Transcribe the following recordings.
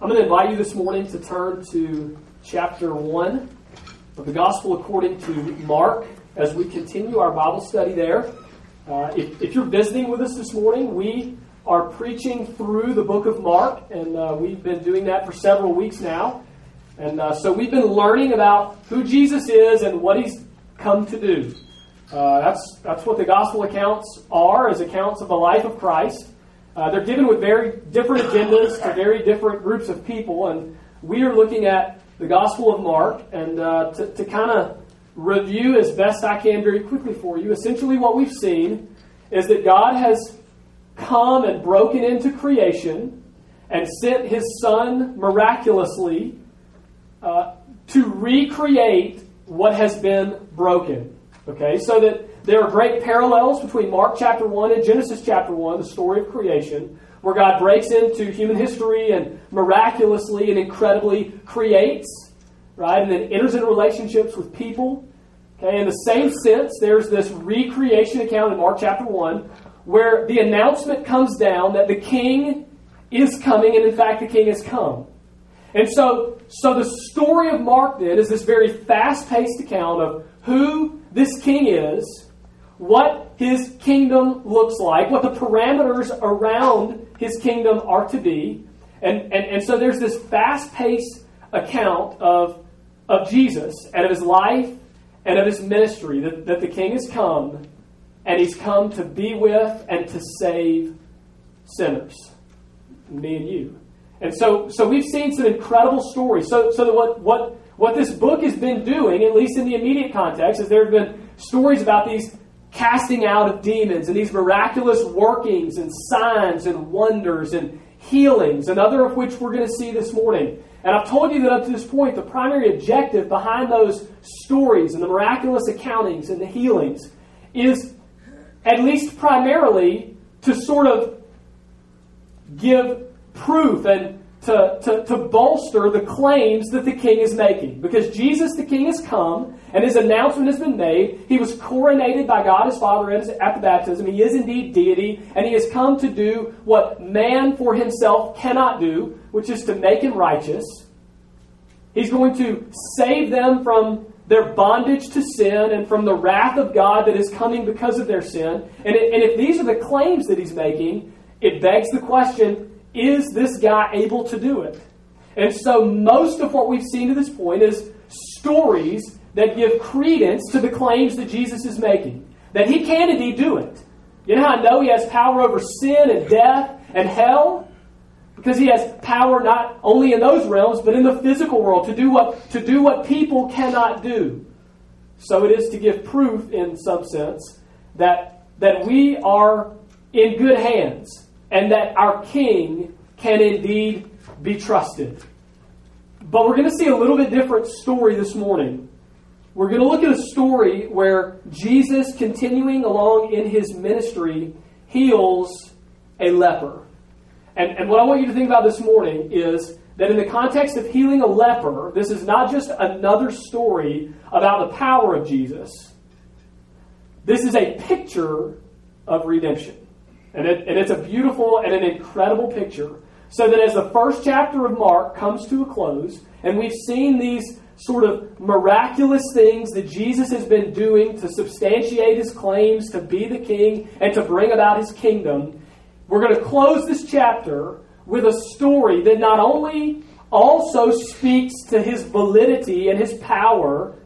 I'm going to invite you this morning to turn to chapter 1 of the Gospel according to Mark as we continue our Bible study there. Uh, if, if, you're visiting with us this morning, we are preaching through the book of Mark, and uh, we've been doing that for several weeks now. And uh, so we've been learning about who Jesus is and what he's come to do. Uh, that's, that's what the Gospel accounts are, as accounts of the life of Christ. Uh, they're given with very different agendas to very different groups of people, and we are looking at the Gospel of Mark and uh, to, to kind of review as best I can very quickly for you. Essentially, what we've seen is that God has come and broken into creation and sent His Son miraculously uh, to recreate what has been broken. Okay, so that there are great parallels between Mark chapter 1 and Genesis chapter 1, the story of creation, where God breaks into human history and miraculously and incredibly creates, right? And then enters into relationships with people. Okay, in the same sense, there's this recreation account in Mark chapter 1 where the announcement comes down that the king is coming, and in fact, the king has come. And so, so the story of Mark then is this very fast paced account of who this king is what his kingdom looks like, what the parameters around his kingdom are to be. And, and, and so there's this fast paced account of, of Jesus and of his life and of his ministry that, that the king has come and he's come to be with and to save sinners, me and you. And so, so we've seen some incredible stories. So, so that what, what, what this book has been doing, at least in the immediate context, is there have been stories about these casting out of demons and these miraculous workings and signs and wonders and healings, another of which we're going to see this morning. And I've told you that up to this point, the primary objective behind those stories and the miraculous accountings and the healings is, at least primarily, to sort of give proof and to, to, to bolster the claims that the king is making. Because Jesus the king has come, and his announcement has been made. He was coronated by God his Father at the baptism. He is indeed deity, and he has come to do what man for himself cannot do, which is to make him righteous. He's going to save them from their bondage to sin and from the wrath of God that is coming because of their sin. And, it, and if these are the claims that he's making, it begs the question is this guy able to do it? And so, most of what we've seen to this point is stories that give credence to the claims that Jesus is making that he can indeed do it. You know how I know he has power over sin and death and hell? Because he has power not only in those realms, but in the physical world to do what, to do what people cannot do. So it is to give proof, in some sense, that, that we are in good hands and that our King can indeed be trusted. But we're going to see a little bit different story this morning. We're going to look at a story where Jesus, continuing along in his ministry, heals a leper. And, and what I want you to think about this morning is that in the context of healing a leper, this is not just another story about the power of Jesus. This is a picture of redemption. And, it, and it's a beautiful and an incredible picture. So that as the first chapter of Mark comes to a close, and we've seen these sort of miraculous things that Jesus has been doing to substantiate his claims to be the king and to bring about his kingdom, we're going to close this chapter with a story that not only also speaks to his validity and his power,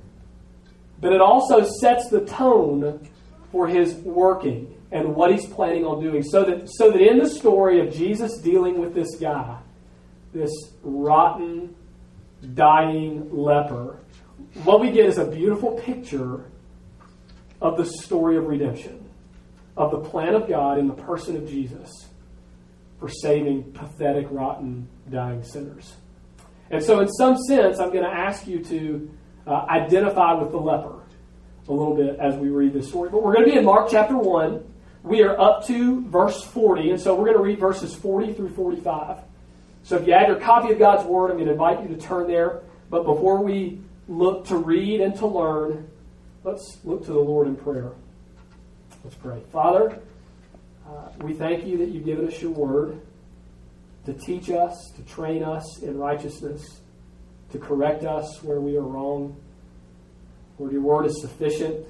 but it also sets the tone for his working and what he's planning on doing. So that, so that in the story of Jesus dealing with this guy, this rotten, dying leper, what we get is a beautiful picture of the story of redemption, of the plan of God in the person of Jesus for saving pathetic, rotten, dying sinners. And so, in some sense, I'm going to ask you to uh, identify with the leper a little bit as we read this story. But we're going to be in Mark chapter 1. We are up to verse 40, and so we're going to read verses 40 through 45. So if you have your copy of God's Word, I'm going to invite you to turn there. But before we look to read and to learn, let's look to the Lord in prayer. Let's pray. Father, uh, we thank you that you've given us your Word. to teach us, to train us in righteousness, to correct us where we are wrong. Lord, your word is sufficient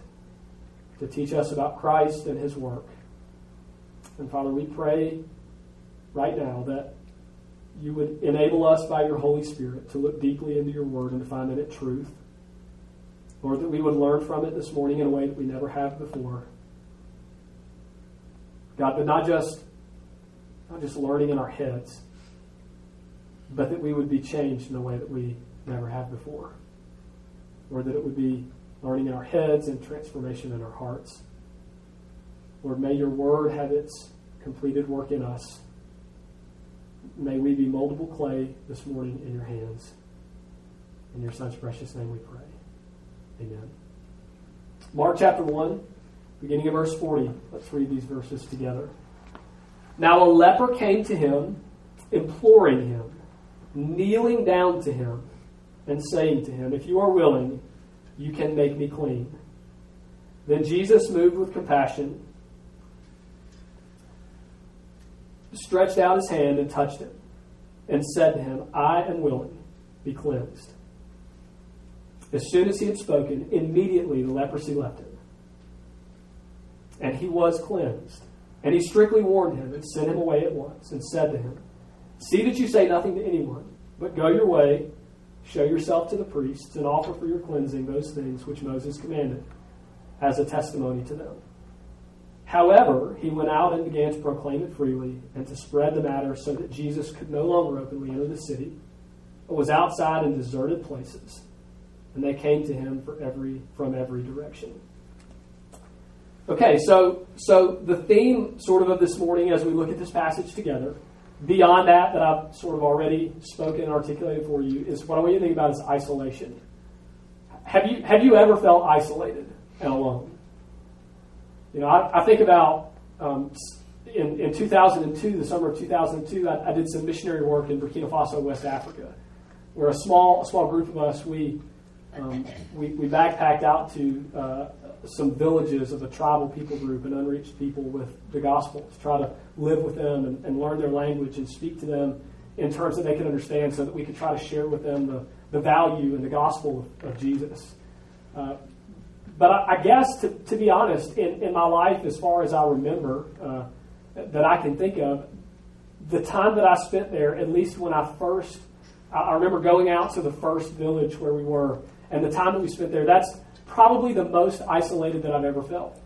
to teach us about Christ and his work. And Father, we pray right now that you would enable us by your Holy Spirit to look deeply into your word and to find in it truth. Lord, that we would learn from it this morning in a way that we never have before. God, but not just not just learning in our heads, but that we would be changed in a way that we never have before. Or that it would be learning in our heads and transformation in our hearts. Lord, may your word have its completed work in us. May we be moldable clay this morning in your hands. In your son's precious name we pray. Amen. Mark chapter 1, beginning of verse 40. Let's read these verses together. Now a leper came to him, imploring him, kneeling down to him, and saying to him, If you are willing, you can make me clean. Then Jesus, moved with compassion, stretched out his hand and touched him, and said to him, I am willing, be cleansed. As soon as he had spoken, immediately the leprosy left him. And he was cleansed. And he strictly warned him and sent him away at once, and said to him, See that you say nothing to anyone, but go your way, show yourself to the priests, and offer for your cleansing those things which Moses commanded, as a testimony to them. However, he went out and began to proclaim it freely and to spread the matter so that Jesus could no longer openly enter the city, but was outside in deserted places. And they came to him for every, from every direction. Okay, so so the theme sort of of this morning as we look at this passage together, beyond that that I've sort of already spoken and articulated for you, is what I want you to think about is isolation. Have you have you ever felt isolated and alone? You know, I, I think about um, in, in 2002, the summer of 2002, I, I, did some missionary work in Burkina Faso, West Africa, where a small a small group of us we um, we, we backpacked out to uh, some villages of a tribal people group and unreached people with the gospel to try to live with them and, and learn their language and speak to them in terms that they could understand so that we could try to share with them the, the value and the gospel of, of Jesus. Uh, but I, I, guess, to, to be honest, in, in my life, as far as I remember, uh, that I can think of, the time that I spent there, at least when I first, I, I remember going out to the first village where we were, and the time that we spent there, that's probably the most isolated that I've ever felt.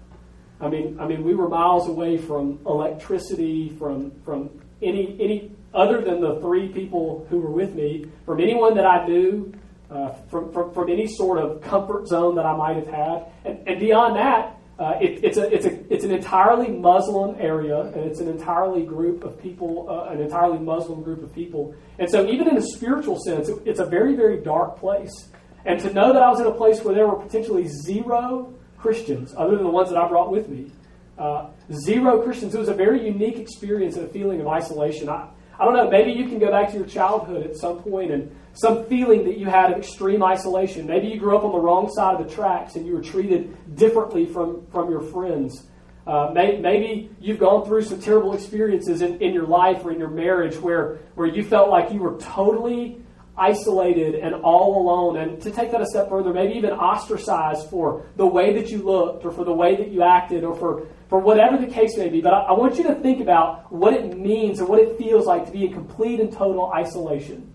I mean, I mean, we were miles away from electricity, from from any any other than the three people who were with me, from anyone that I knew, uh, from, from, from any sort of comfort zone that I might have had, and, and beyond that, uh, it, it's a it's a it's an entirely Muslim area, and it's an entirely group of people, uh, an entirely Muslim group of people, and so even in a spiritual sense, it, it's a very very dark place. And to know that I was in a place where there were potentially zero Christians, other than the ones that I brought with me, uh, zero Christians, it was a very unique experience and a feeling of isolation. I, I don't know, maybe you can go back to your childhood at some point and some feeling that you had of extreme isolation. Maybe you grew up on the wrong side of the tracks and you were treated differently from, from your friends. Uh, may, maybe you've gone through some terrible experiences in, in your life or in your marriage where, where you felt like you were totally isolated and all alone. And to take that a step further, maybe even ostracized for the way that you looked or for the way that you acted or for, for whatever the case may be. But I, I want you to think about what it means and what it feels like to be in complete and total isolation.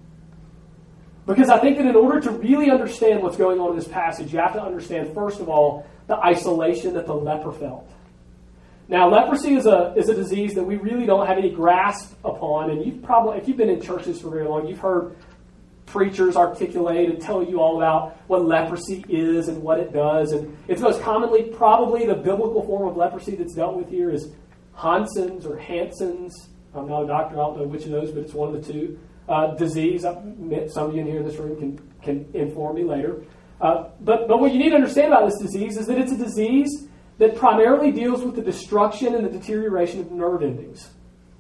Because I think that in order to really understand what's going on in this passage, you have to understand, first of all, the isolation that the leper felt. Now, leprosy is a, is a disease that we really don't have any grasp upon. And you've probably, if you've been in churches for very long, you've heard preachers articulate and tell you all about what leprosy is and what it does. And it's most commonly, probably the biblical form of leprosy that's dealt with here is Hansen's or Hansen's. I'm not a doctor, I don't know which of those, but it's one of the two. Uh, disease, some of you in here in this room can, can inform me later. Uh, but, but what you need to understand about this disease is that it's a disease that primarily deals with the destruction and the deterioration of nerve endings.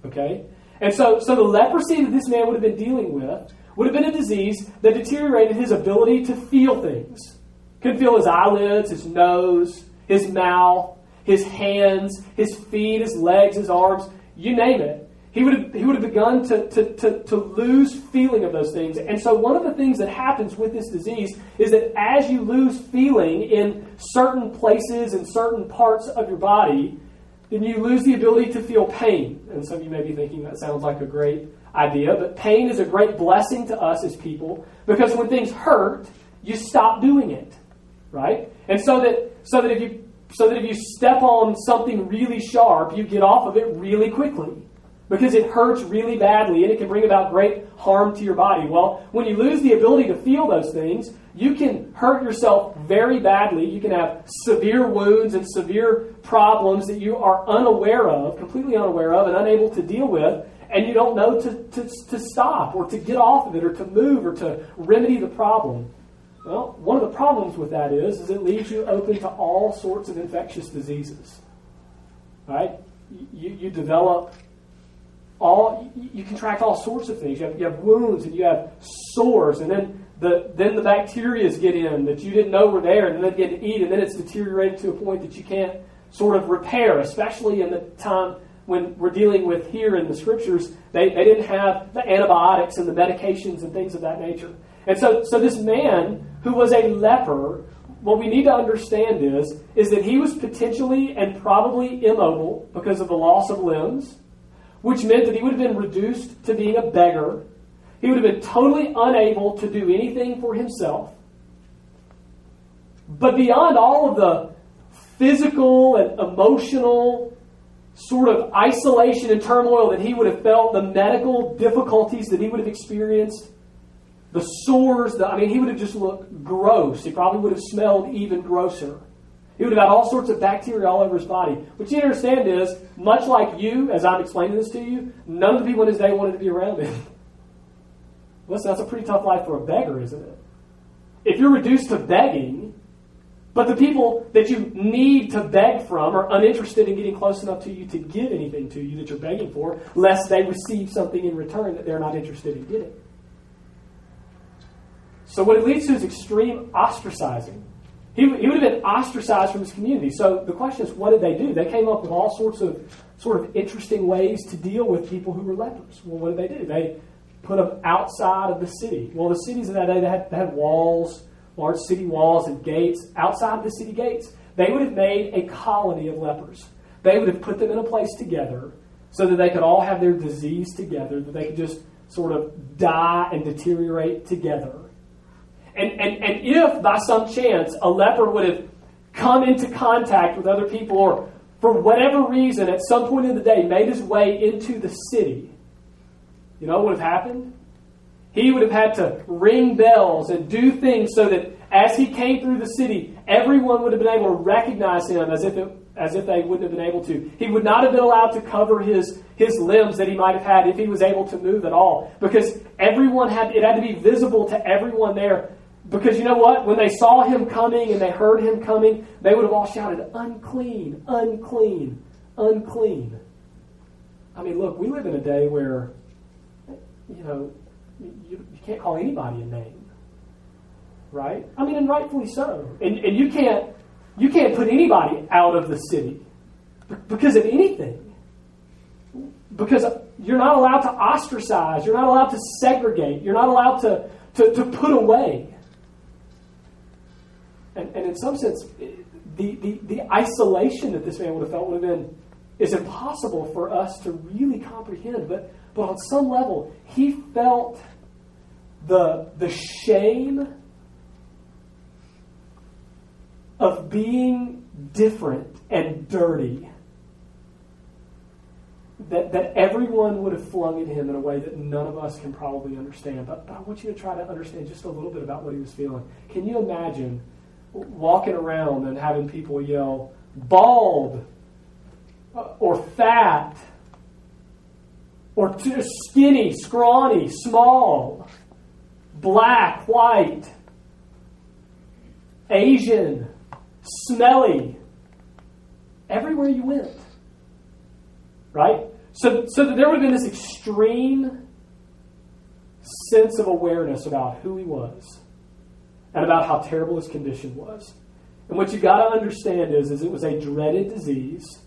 Okay? And so, so the leprosy that this man would have been dealing with would have been a disease that deteriorated his ability to feel things. Could feel his eyelids, his nose, his mouth, his hands, his feet, his legs, his arms, you name it. he would have, he would have begun to, to, to, to lose feeling of those things. And so, one of the things that happens with this disease is that as you lose feeling in certain places and certain parts of your body, then you lose the ability to feel pain. And some of you may be thinking that sounds like a great idea, but pain is a great blessing to us as people because when things hurt, you stop doing it, right? And so that so that if you so that if you step on something really sharp, you get off of it really quickly because it hurts really badly and it can bring about great harm to your body. Well, when you lose the ability to feel those things, you can hurt yourself very badly. You can have severe wounds and severe problems that you are unaware of, completely unaware of, and unable to deal with, and you don't know to, to, to stop or to get off of it or to move or to remedy the problem. Well, one of the problems with that is, is it leaves you open to all sorts of infectious diseases. Right? You, you develop all you contract all sorts of things. You have, you have wounds and you have sores, and then the then the bacteria get in that you didn't know were there, and then they get to eat, and then it's deteriorated to a point that you can't sort of repair, especially in the time when we're dealing with here in the scriptures, they, they didn't have the antibiotics and the medications and things of that nature. And so, so this man who was a leper, what we need to understand is, is that he was potentially and probably immobile because of the loss of limbs, which meant that he would have been reduced to being a beggar. He would have been totally unable to do anything for himself. But beyond all of the physical and emotional sort of isolation and turmoil that he would have felt, the medical difficulties that he would have experienced, the sores, the, I mean, he would have just looked gross. He probably would have smelled even grosser. He would have had all sorts of bacteria all over his body. What you understand is, much like you, as I'm explaining this to you, none of the people in his day wanted to be around him. Listen, that's a pretty tough life for a beggar, isn't it? If you're reduced to begging, but the people that you need to beg from are uninterested in getting close enough to you to give anything to you that you're begging for, lest they receive something in return that they're not interested in getting. So what it leads to is extreme ostracizing. He, he would have been ostracized from his community. So the question is, what did they do? They came up with all sorts of sort of interesting ways to deal with people who were lepers. Well, what did they do? They put them outside of the city. Well, the cities of that day they had, they had walls, large city walls and gates. Outside the city gates, they would have made a colony of lepers. They would have put them in a place together so that they could all have their disease together, that they could just sort of die and deteriorate together and, and, and if by some chance a leper would have come into contact with other people or for whatever reason at some point in the day made his way into the city, you know what would have happened? He would have had to ring bells and do things so that as he came through the city, everyone would have been able to recognize him as if it, as if they wouldn't have been able to. He would not have been allowed to cover his, his limbs that he might have had if he was able to move at all. Because everyone had it had to be visible to everyone there because you know what? When they saw him coming and they heard him coming, they would have all shouted, unclean, unclean, unclean. I mean, look, we live in a day where, you know, you, you can't call anybody a name. Right? I mean, and rightfully so. And, and you can't you can't put anybody out of the city because of anything. Because you're not allowed to ostracize, you're not allowed to segregate, you're not allowed to, to, to put away. And, and in some sense, the, the, the isolation that this man would have felt would have been is impossible for us to really comprehend. But, but on some level, he felt the, the shame of being different and dirty that, that everyone would have flung at him in a way that none of us can probably understand. But, but I want you to try to understand just a little bit about what he was feeling. Can you imagine walking around and having people yell, bald, uh, or fat, or too skinny, scrawny, small, black, white, Asian, smelly, everywhere you went. Right? So, so that there would have been this extreme sense of awareness about who he was and about how terrible his condition was. And what you've got to understand is, is it was a dreaded disease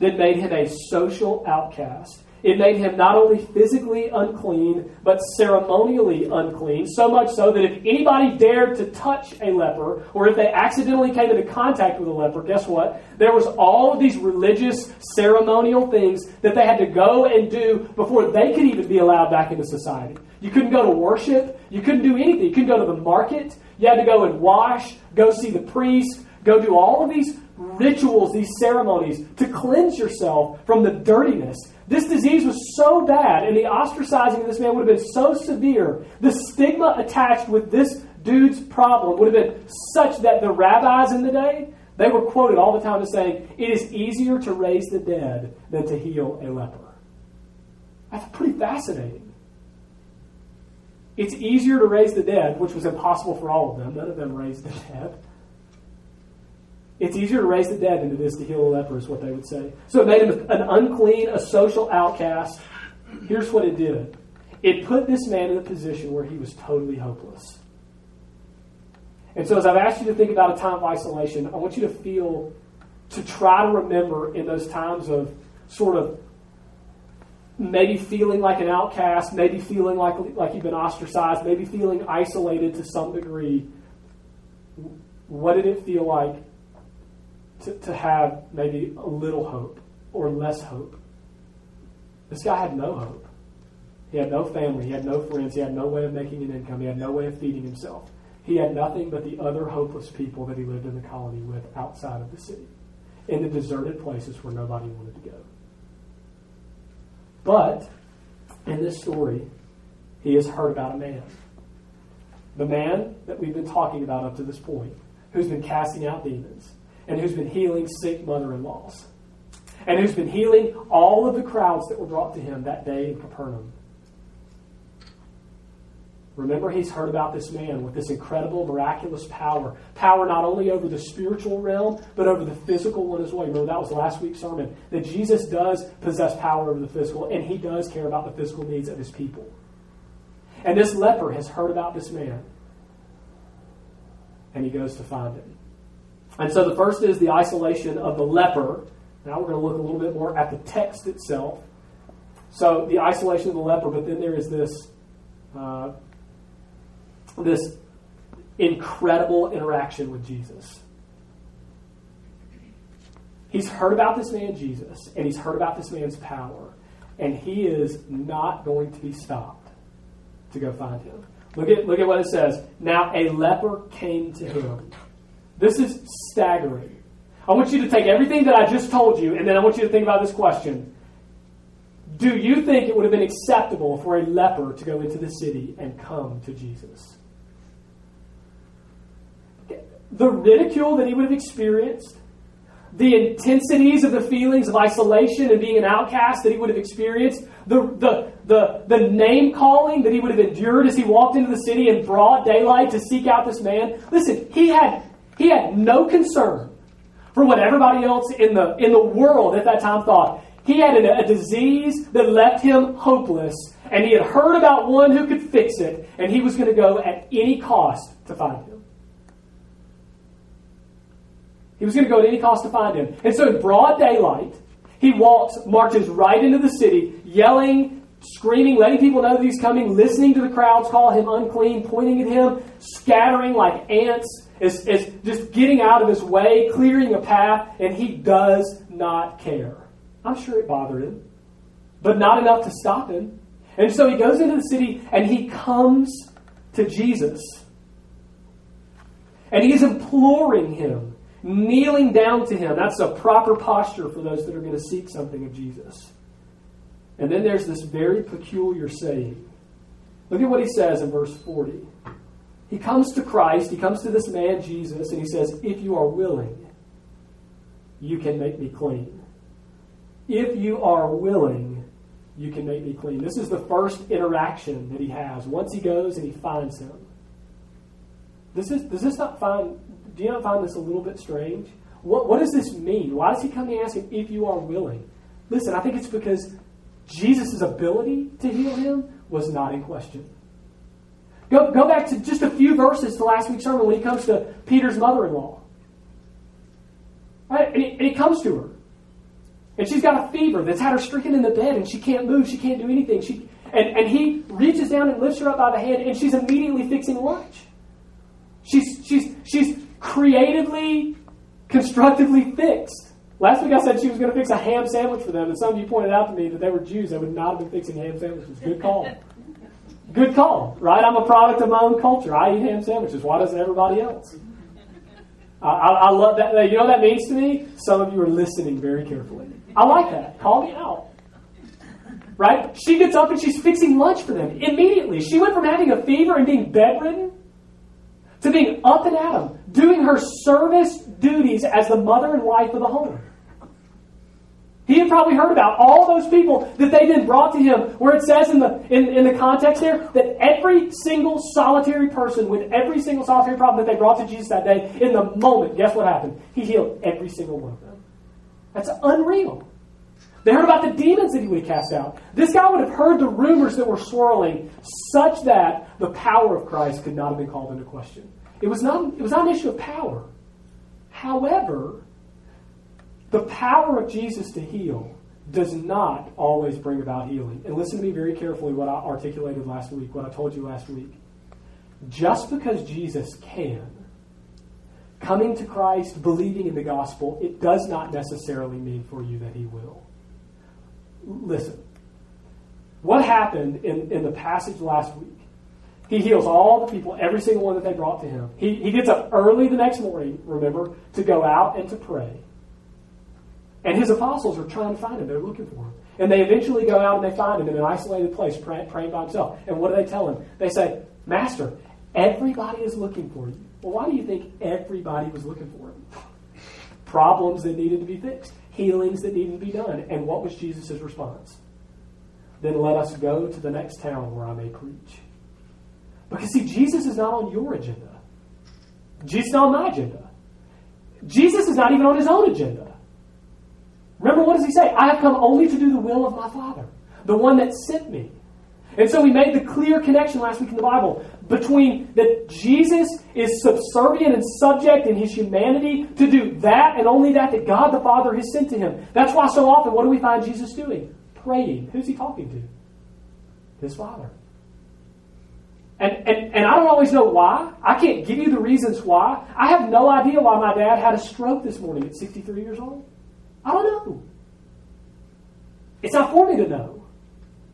that made him a social outcast. It made him not only physically unclean, but ceremonially unclean, so much so that if anybody dared to touch a leper, or if they accidentally came into contact with a leper, guess what? There was all of these religious, ceremonial things that they had to go and do before they could even be allowed back into society. You couldn't go to worship, you couldn't do anything. You couldn't go to the market, you had to go and wash, go see the priest, go do all of these rituals, these ceremonies to cleanse yourself from the dirtiness. This disease was so bad, and the ostracizing of this man would have been so severe. The stigma attached with this dude's problem would have been such that the rabbis in the day they were quoted all the time as saying, It is easier to raise the dead than to heal a leper. That's pretty fascinating. It's easier to raise the dead, which was impossible for all of them. None of them raised the dead. It's easier to raise the dead than it is to heal a leper, is what they would say. So it made him an unclean, a social outcast. Here's what it did it put this man in a position where he was totally hopeless. And so, as I've asked you to think about a time of isolation, I want you to feel, to try to remember in those times of sort of maybe feeling like an outcast, maybe feeling like, like you've been ostracized, maybe feeling isolated to some degree. What did it feel like to, to have maybe a little hope or less hope. This guy had no hope. He had no family. He had no friends. He had no way of making an income. He had no way of feeding himself. He had nothing but the other hopeless people that he lived in the colony with outside of the city, in the deserted places where nobody wanted to go. But in this story, he has heard about a man. The man that we've been talking about up to this point, who's been casting out demons, and who's been healing sick mother in laws, and who's been healing all of the crowds that were brought to him that day in Capernaum. Remember, he's heard about this man with this incredible, miraculous power. Power not only over the spiritual realm, but over the physical one as well. Remember, that was last week's sermon. That Jesus does possess power over the physical, and he does care about the physical needs of his people. And this leper has heard about this man, and he goes to find him. And so the first is the isolation of the leper. Now we're going to look a little bit more at the text itself. So the isolation of the leper, but then there is this uh, this incredible interaction with Jesus. He's heard about this man Jesus, and he's heard about this man's power, and he is not going to be stopped to go find him. Look at look at what it says. Now a leper came to him. This is staggering. I want you to take everything that I just told you, and then I want you to think about this question. Do you think it would have been acceptable for a leper to go into the city and come to Jesus? The ridicule that he would have experienced, the intensities of the feelings of isolation and being an outcast that he would have experienced, the, the, the, the name calling that he would have endured as he walked into the city in broad daylight to seek out this man. Listen, he had he had no concern for what everybody else in the, in the world at that time thought. He had a, a disease that left him hopeless, and he had heard about one who could fix it, and he was going to go at any cost to find him. He was going to go at any cost to find him. And so, in broad daylight, he walks, marches right into the city, yelling, screaming, letting people know that he's coming, listening to the crowds call him unclean, pointing at him, scattering like ants is, is just getting out of his way, clearing a path, and he does not care. I'm sure it bothered him, but not enough to stop him. And so he goes into the city and he comes to Jesus. And he is imploring him, kneeling down to him. That's a proper posture for those that are going to seek something of Jesus. And then there's this very peculiar saying. Look at what he says in verse 40. He comes to Christ, he comes to this man, Jesus, and he says, If you are willing, you can make me clean. If you are willing, you can make me clean. This is the first interaction that he has once he goes and he finds him. This, does this not find, do you not find this a little bit strange? What, what does this mean? Why does he come and ask him if you are willing? Listen, I think it's because Jesus' ability to heal him was not in question. Go, go back to just a few verses to last week's sermon when he comes to Peter's mother in law. Right? And, he, and he comes to her. And she's got a fever that's had her stricken in the bed and she can't move, she can't do anything. She, and, and he reaches down and lifts her up by the hand and she's immediately fixing lunch. She's, she's, she's creatively, constructively fixed. Last week I said she was going to fix a ham sandwich for them, and some of you pointed out to me that they were Jews. They would not have been fixing ham sandwiches. Good call. Good call, right? I'm a product of my own culture. I eat ham sandwiches. Why doesn't everybody else? I, I, I love that. You know what that means to me? Some of you are listening very carefully. I like that. Call me out. Right? She gets up and she's fixing lunch for them immediately. She went from having a fever and being bedridden to being up and at them, doing her service duties as the mother and wife of the home. He had probably heard about all those people that they then brought to him, where it says in the, in, in the context there that every single solitary person with every single solitary problem that they brought to Jesus that day, in the moment, guess what happened? He healed every single one of them. That's unreal. They heard about the demons that he would cast out. This guy would have heard the rumors that were swirling such that the power of Christ could not have been called into question. It was not, it was not an issue of power. However, the power of Jesus to heal does not always bring about healing. And listen to me very carefully what I articulated last week, what I told you last week. Just because Jesus can, coming to Christ, believing in the gospel, it does not necessarily mean for you that he will. Listen, what happened in, in the passage last week? He heals all the people, every single one that they brought to him. He, he gets up early the next morning, remember, to go out and to pray. And his apostles are trying to find him. They're looking for him. And they eventually go out and they find him in an isolated place, praying, by himself. And what do they tell him? They say, Master, everybody is looking for you. Well, why do you think everybody was looking for him? Problems that needed to be fixed, healings that needed to be done. And what was Jesus' response? Then let us go to the next town where I may preach. Because, see, Jesus is not on your agenda. Jesus is not on my agenda. Jesus is not even on his own agenda. Remember, what does he say? I have come only to do the will of my Father, the one that sent me. And so we made the clear connection last week in the Bible between that Jesus is subservient and subject in his humanity to do that and only that that God the Father has sent to him. That's why so often, what do we find Jesus doing? Praying. Who's he talking to? His Father. And, and, and I don't always know why. I can't give you the reasons why. I have no idea why my dad had a stroke this morning at 63 years old. I don't know. It's not for me to know.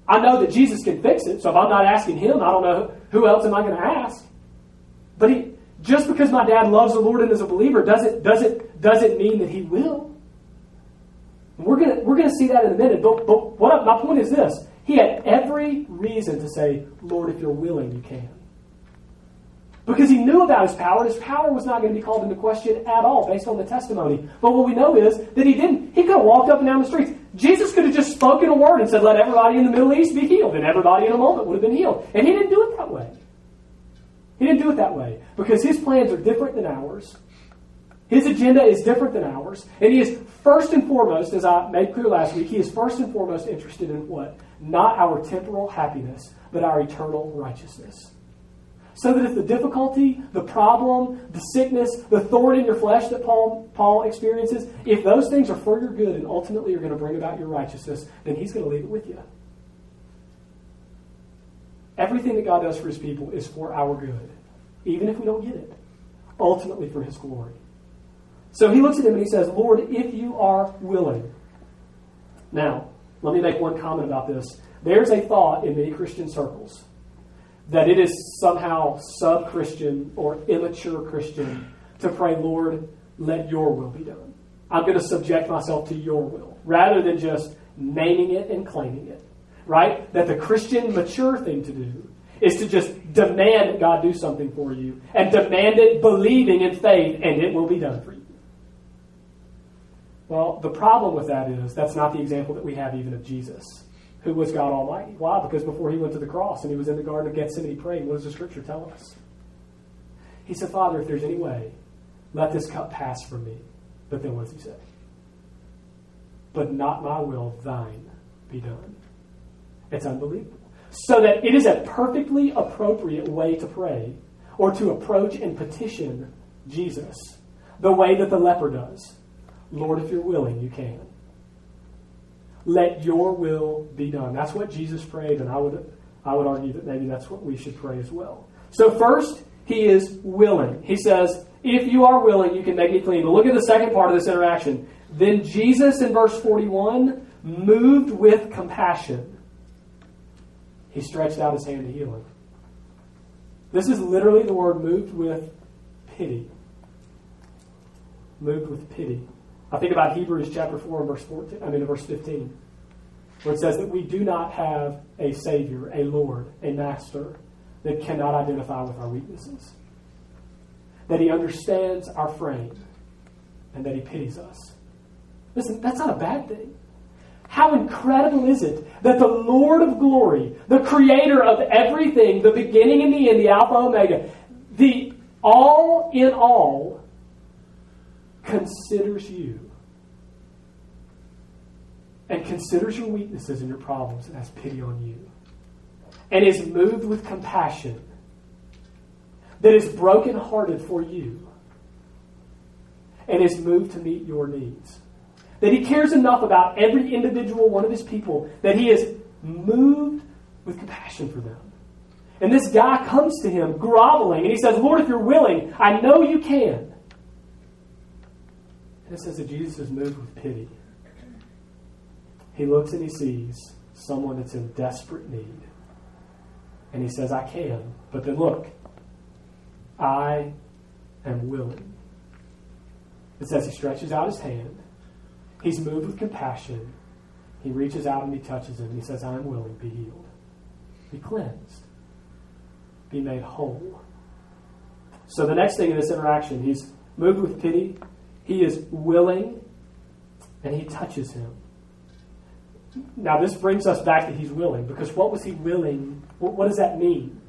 I know that Jesus can fix it, so if I'm not asking him, I don't know who else am I going to ask. But he, just because my dad loves the Lord and is a believer doesn't, doesn't, doesn't mean that he will. We're going we're gonna see that in a minute. But, but what, my point is this he had every reason to say, Lord, if you're willing, you can. Because he knew about his power, his power was not going to be called into question at all based on the testimony. But what we know is that he didn't. He could have walked up and down the streets. Jesus could have just spoken a word and said, Let everybody in the Middle East be healed, and everybody in a moment would have been healed. And he didn't do it that way. He didn't do it that way because his plans are different than ours. His agenda is different than ours. And he is first and foremost, as I made clear last week, he is first and foremost interested in what? Not our temporal happiness, but our eternal righteousness. So that if the difficulty, the problem, the sickness, the thorn in your flesh that Paul, Paul experiences, if those things are for your good and ultimately are going to bring about your righteousness, then he's going to leave it with you. Everything that God does for his people is for our good, even if we don't get it, ultimately for his glory. So he looks at him and he says, Lord, if you are willing. Now, let me make one comment about this. There's a thought in many Christian circles that it is somehow sub Christian or immature Christian to pray, Lord, let your will be done. I'm going to subject myself to your will rather than just naming it and claiming it. Right? That the Christian mature thing to do is to just demand that God do something for you and demand it believing in faith and it will be done for you. Well, the problem with that is that's not the example that we have even of Jesus who was God Almighty. Why? Because before he went to the cross and he was in the Garden of Gethsemane praying, what does the scripture tell us? He said, Father, if there's any way, let this cup pass from me. But then what does he say? But not my will, thine be done. It's unbelievable. So that it is a perfectly appropriate way to pray or to approach and petition Jesus the way that the leper does. Lord, if you're willing, you can. Let your will be done. That's what Jesus prayed, and I would, I would argue that maybe that's what we should pray as well. So, first, he is willing. He says, If you are willing, you can make me clean. But look at the second part of this interaction. Then Jesus, in verse 41, moved with compassion. He stretched out his hand to heal him. This is literally the word moved with pity. Moved with pity. I think about Hebrews chapter 4 verse 14, I mean verse 15, where it says that we do not have a Savior, a Lord, a Master that cannot identify with our weaknesses. That He understands our frame and that He pities us. Listen, that's not a bad thing. How incredible is it that the Lord of glory, the creator of everything, the beginning and the end, the Alpha Omega, the all in all, considers you and considers your weaknesses and your problems and has pity on you and is moved with compassion that is brokenhearted for you and is moved to meet your needs. That he cares enough about every individual one of his people that he is moved with compassion for them. And this guy comes to him groveling and he says, Lord, if you're willing, I know you can. It says that Jesus is moved with pity. He looks and he sees someone that's in desperate need. And he says, I can. But then look, I am willing. It says he stretches out his hand He's moved with compassion. He reaches out and he touches him he says, I am willing, be healed. Be cleansed. Be made whole. So the next thing in this interaction, he's moved with pity, he is willing, and he touches him. Now, this brings us back to he's willing, because what was he willing? What does that mean?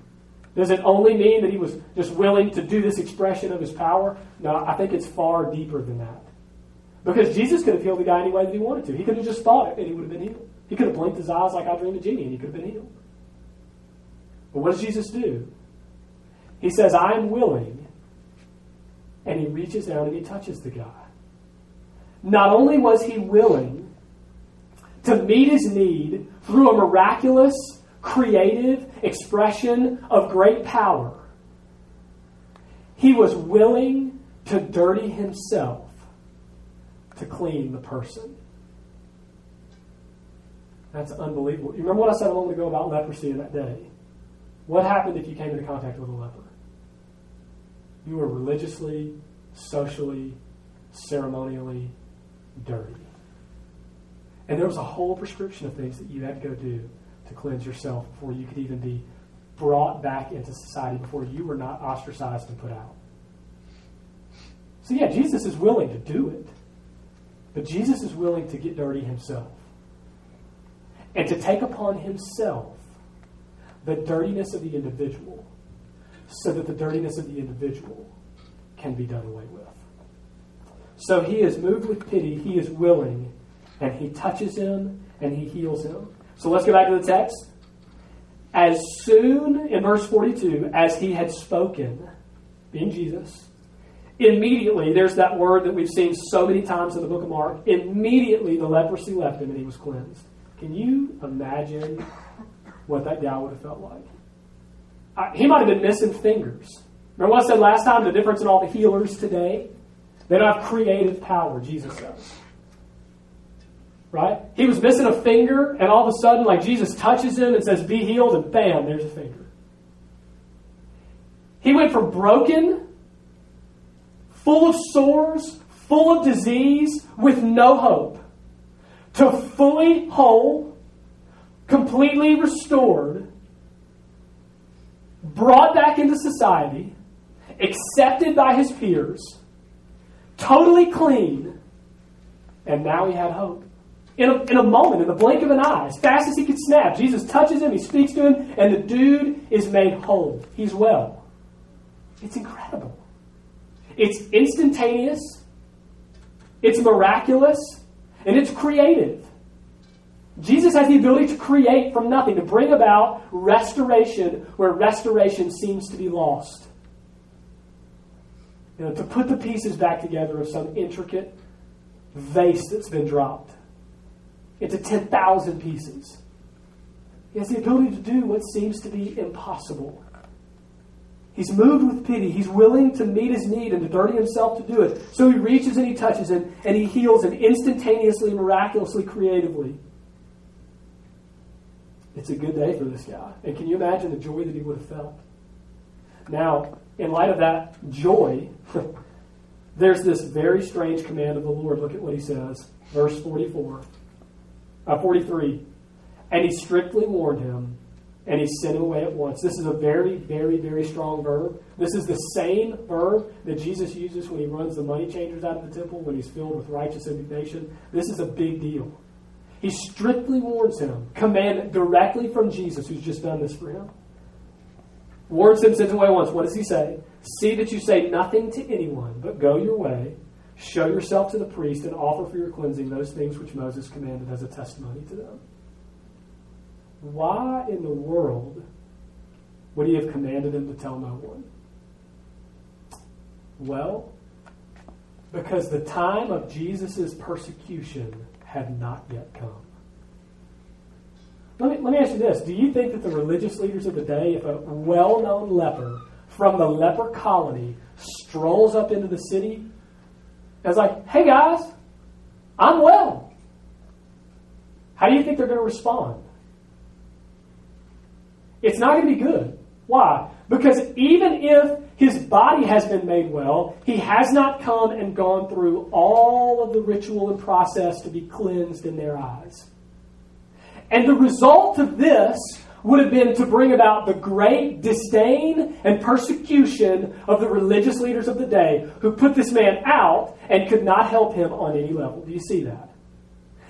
Does it only mean that he was just willing to do this expression of his power? No, I think it's far deeper than that. Because Jesus could have healed the guy any way that he wanted to. He could have just thought it and he would have been healed. He could have blinked his eyes like I Dream of Jeannie and he could have been healed. But what does Jesus do? He says, I am willing. And he reaches out and he touches the guy. Not only was he willing to meet his need through a miraculous, creative expression of great power, he was willing to dirty himself to clean the person. That's unbelievable. You remember what I said a moment ago about leprosy that day? What happened if you came into contact with a leper? You were religiously, socially, ceremonially dirty. And there was a whole prescription of things that you had to go do to cleanse yourself before you could even be brought back into society, before you were not ostracized and put out. So, yeah, Jesus is willing to do it. But Jesus is willing to get dirty himself and to take upon himself the dirtiness of the individual so that the dirtiness of the individual can be done away with. So he is moved with pity, he is willing, and he touches him and he heals him. So let's go back to the text. As soon, in verse 42, as he had spoken, being Jesus, Immediately, there's that word that we've seen so many times in the book of Mark. Immediately, the leprosy left him and he was cleansed. Can you imagine what that guy would have felt like? I, he might have been missing fingers. Remember what I said last time? The difference in all the healers today? They don't have creative power, Jesus says. Right? He was missing a finger, and all of a sudden, like Jesus touches him and says, Be healed, and bam, there's a finger. He went from broken full of sores, full of disease, with no hope, to fully whole, completely restored, brought back into society, accepted by his peers, totally clean, and now he had hope. In a, in a moment, in the blink of an eye, as fast as he could snap, Jesus touches him, he speaks to him, and the dude is made whole. He's well. It's incredible. It's instantaneous, it's miraculous, and it's creative. Jesus has the ability to create from nothing, to bring about restoration where restoration seems to be lost. You know, to put the pieces back together of some intricate vase that's been dropped. into 10,000 pieces. He has the ability to do what seems to be impossible. He's moved with pity. He's willing to meet his need and to dirty himself to do it. So he reaches and he touches him and he heals him instantaneously, miraculously, creatively. It's a good day for this guy. And can you imagine the joy that he would have felt? Now, in light of that joy, there's this very strange command of the Lord. Look at what he says. Verse 44, uh, 43. And he strictly warned him and he sent him away at once. This is a very, very, very strong verb. This is the same verb that Jesus uses when he runs the money changers out of the temple, when he's filled with righteous indignation. This is a big deal. He strictly warns him, command directly from Jesus, who's just done this for him. Warns him, sends him away once. What does he say? See that you say nothing to anyone, but go your way, show yourself to the priest, and offer for your cleansing those things which Moses commanded as a testimony to them. Why in the world would he have commanded him to tell no one? Well, because the time of Jesus' persecution had not yet come. Let me, let me ask you this. Do you think that the religious leaders of the day, if a well known leper from the leper colony strolls up into the city and is like, hey guys, I'm well, how do you think they're going to respond? It's not going to be good. Why? Because even if his body has been made well, he has not come and gone through all of the ritual and process to be cleansed in their eyes. And the result of this would have been to bring about the great disdain and persecution of the religious leaders of the day who put this man out and could not help him on any level. Do you see that?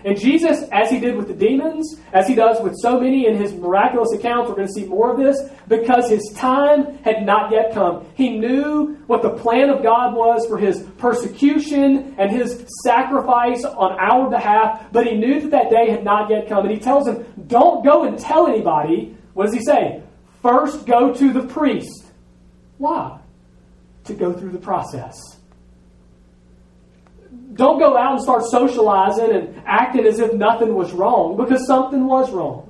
And Jesus, as he did with the demons, as he does with so many in his miraculous accounts, we're going to see more of this, because his time had not yet come. He knew what the plan of God was for his persecution and his sacrifice on our behalf, but he knew that that day had not yet come. And he tells him, Don't go and tell anybody. What does he say? First go to the priest. Why? To go through the process don't go out and start socializing and acting as if nothing was wrong because something was wrong.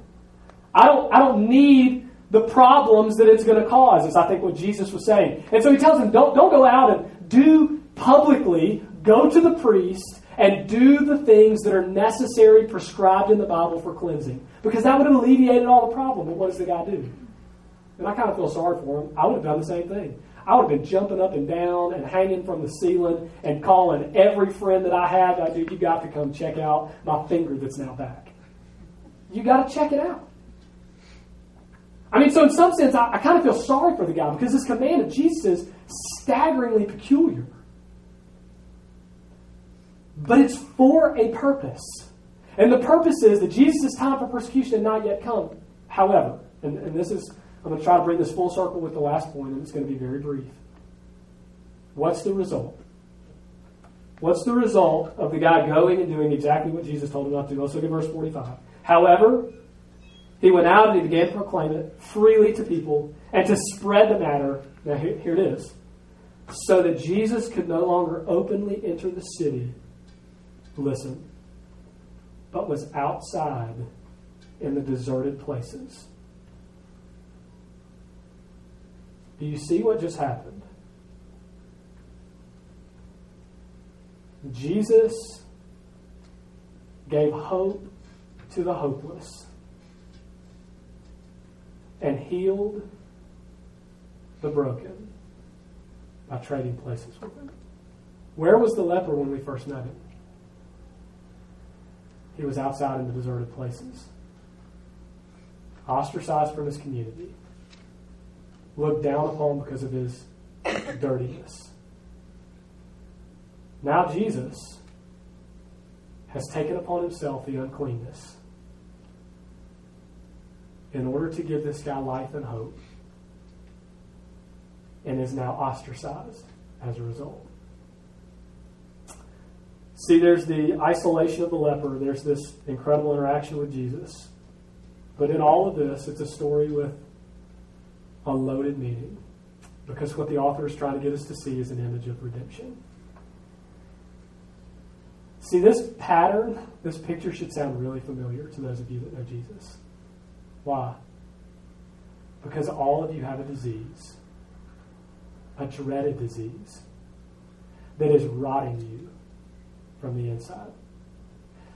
I don't, I don't need the problems that it's going to cause, is I think what Jesus was saying. And so he tells them, don't, don't go out and do publicly, go to the priest and do the things that are necessary, prescribed in the Bible for cleansing. Because that would have alleviated all the problem. But what does the guy do? And I kind of feel sorry for him. I would have done the same thing. I would have been jumping up and down and hanging from the ceiling and calling every friend that I had. I do. You got to come check out my finger that's now back. You got to check it out. I mean, so in some sense, I, I kind of feel sorry for the guy because this command of Jesus is staggeringly peculiar. But it's for a purpose. And the purpose is that Jesus' time for persecution had not yet come. However, and, and this is I'm going to try to bring this full circle with the last point, and it's going to be very brief. What's the result? What's the result of the guy going and doing exactly what Jesus told him not to do? Let's look at verse 45. However, he went out and he began to proclaim it freely to people and to spread the matter. Now, here, here it is. So that Jesus could no longer openly enter the city, listen, but was outside in the deserted places Do you see what just happened? Jesus gave hope to the hopeless and healed the broken by trading places with him. Where was the leper when we first met him? He was outside in the deserted places, ostracized from his community looked down upon because of his dirtiness. Now Jesus has taken upon himself the uncleanness in order to give this guy life and hope and is now ostracized as a result. See, there's the isolation of the leper, there's this incredible interaction with Jesus. But in all of this, it's a story with a loaded meaning because what the author is trying to get us to see is an image of redemption. See, this pattern, this picture should sound really familiar to those of you that know Jesus. Why? Because all of you have a disease, a dreaded disease, that is rotting you from the inside,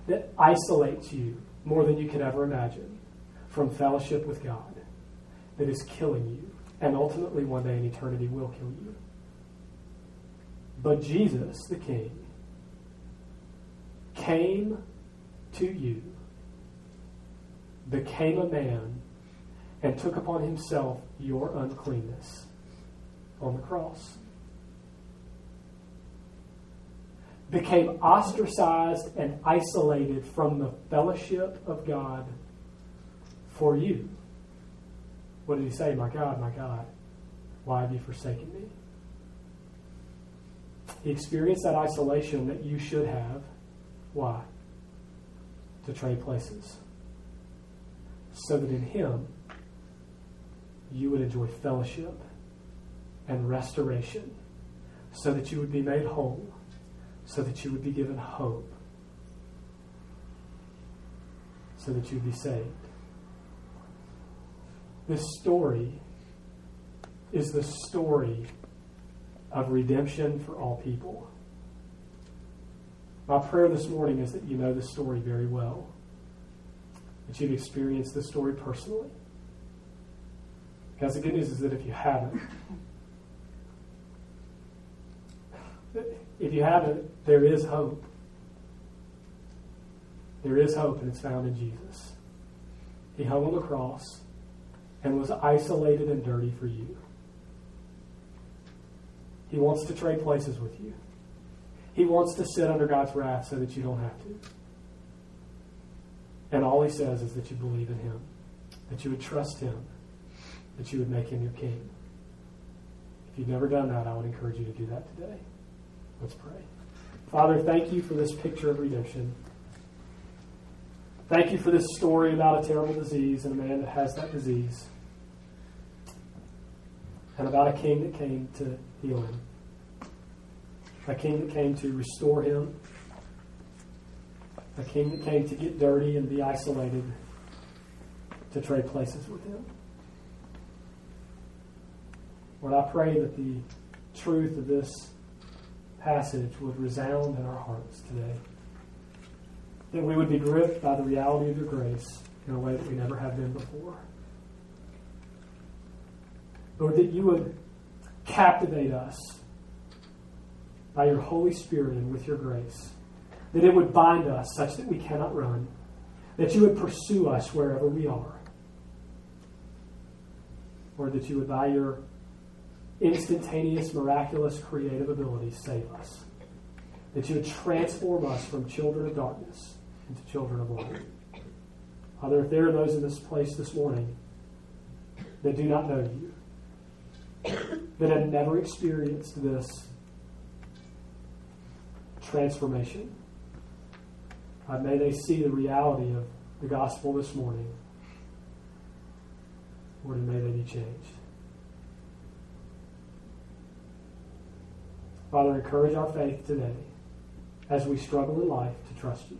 that isolates you more than you could ever imagine from fellowship with God, that is killing you, and ultimately one day in eternity will kill you. But Jesus, the King, came to you, became a man, and took upon himself your uncleanness on the cross. Became ostracized and isolated from the fellowship of God for you. What did he say? My God, my God, why have you forsaken me? He experienced that isolation that you should have. Why? To trade places. So that in Him, you would enjoy fellowship and restoration. So that you would be made whole. So that you would be given hope. So that you would be saved. This story is the story of redemption for all people. My prayer this morning is that you know this story very well, that you've experienced this story personally. Because the good news is that if you haven't, if you haven't, there is hope. There is hope, and it's found in Jesus. He hung on the cross and was isolated and dirty for you. He wants to trade places with you. He wants to sit under God's wrath so that you don't have to. And all he says is that you believe in him, that you would trust him, that you would make him your king. If you've never done that, I would encourage you to do that today. Let's pray. Father, thank you for this picture of redemption. Thank you for this story about a terrible disease and a man that has that disease. And about a king that came to heal him. A king that came to restore him. A king that came to get dirty and be isolated, to trade places with him. Lord, I pray that the truth of this passage would resound in our hearts today. That we would be gripped by the reality of your grace in a way that we never have been before. Lord, that you would captivate us by your Holy Spirit and with your grace. That it would bind us such that we cannot run. That you would pursue us wherever we are. Or that you would, by your instantaneous, miraculous, creative abilities, save us. That you would transform us from children of darkness into children of light. Father, if there are those in this place this morning that do not know you, that have never experienced this transformation. God, may they see the reality of the gospel this morning. Lord, and may they be changed. Father, encourage our faith today as we struggle in life to trust you.